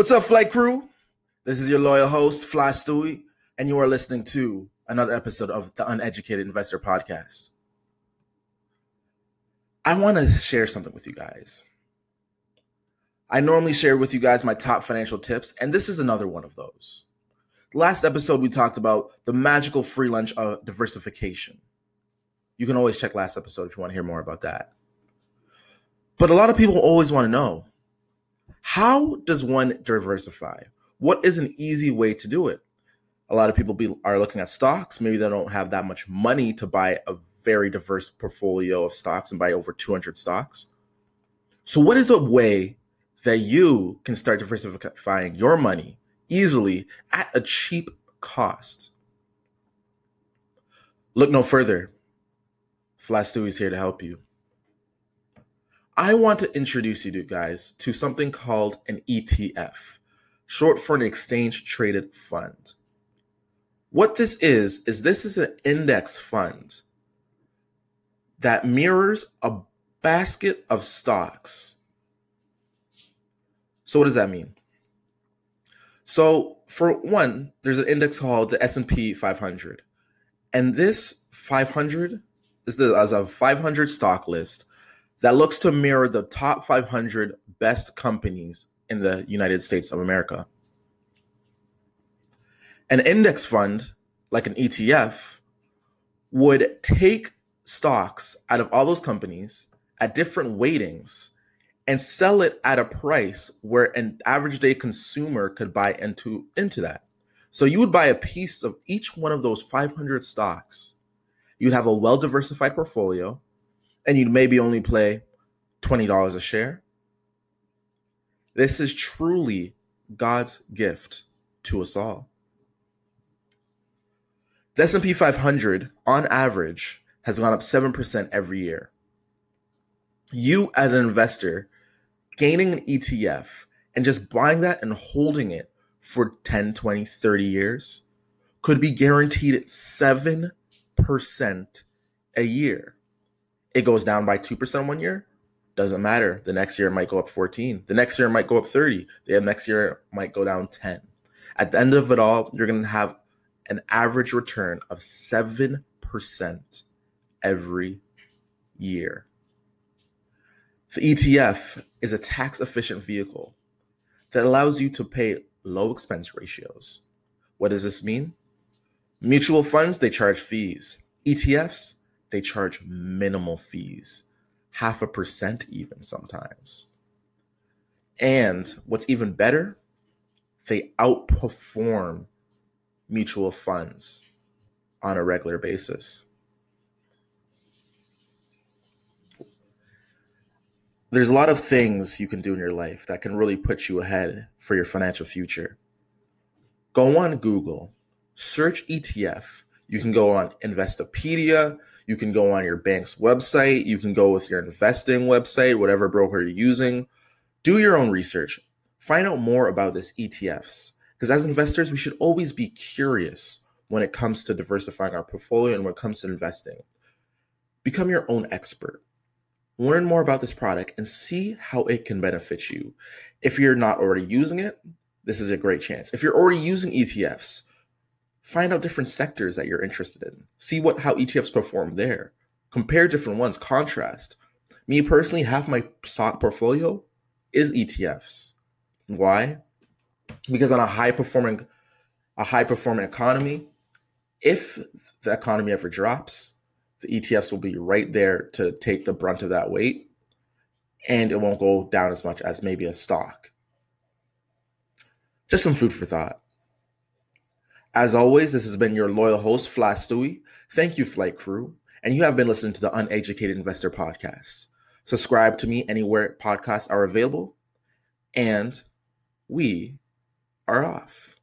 What's up, Flight Crew? This is your loyal host, Fly Stewie, and you are listening to another episode of the Uneducated Investor Podcast. I want to share something with you guys. I normally share with you guys my top financial tips, and this is another one of those. Last episode, we talked about the magical free lunch of diversification. You can always check last episode if you want to hear more about that. But a lot of people always want to know how does one diversify? What is an easy way to do it? A lot of people be, are looking at stocks. Maybe they don't have that much money to buy a very diverse portfolio of stocks and buy over 200 stocks. So, what is a way that you can start diversifying your money easily at a cheap cost? Look no further. Fly Stewie is here to help you. I want to introduce you to guys to something called an ETF, short for an exchange traded fund. What this is is this is an index fund that mirrors a basket of stocks. So what does that mean? So for one, there's an index called the S&P 500. And this 500 is the as a 500 stock list that looks to mirror the top 500 best companies in the United States of America. An index fund, like an ETF, would take stocks out of all those companies at different weightings and sell it at a price where an average day consumer could buy into into that. So you would buy a piece of each one of those 500 stocks. You'd have a well diversified portfolio and you'd maybe only play $20 a share. This is truly God's gift to us all. The S&P 500 on average has gone up 7% every year. You as an investor gaining an ETF and just buying that and holding it for 10, 20, 30 years could be guaranteed 7% a year. It goes down by 2% one year, doesn't matter. The next year it might go up 14. The next year it might go up 30. The next year it might go down 10. At the end of it all, you're going to have an average return of 7% every year. The ETF is a tax efficient vehicle that allows you to pay low expense ratios. What does this mean? Mutual funds, they charge fees. ETFs, they charge minimal fees, half a percent even sometimes. And what's even better, they outperform mutual funds on a regular basis. There's a lot of things you can do in your life that can really put you ahead for your financial future. Go on Google, search ETF. You can go on Investopedia, you can go on your bank's website. You can go with your investing website, whatever broker you're using. Do your own research. Find out more about this ETFs. Because as investors, we should always be curious when it comes to diversifying our portfolio and when it comes to investing. Become your own expert. Learn more about this product and see how it can benefit you. If you're not already using it, this is a great chance. If you're already using ETFs, Find out different sectors that you're interested in. See what how ETFs perform there. Compare different ones, contrast. Me personally, half my stock portfolio is ETFs. Why? Because on a high performing a high performing economy, if the economy ever drops, the ETFs will be right there to take the brunt of that weight and it won't go down as much as maybe a stock. Just some food for thought. As always, this has been your loyal host, Fly Stewie. Thank you, Flight Crew. And you have been listening to the Uneducated Investor Podcast. Subscribe to me anywhere podcasts are available. And we are off.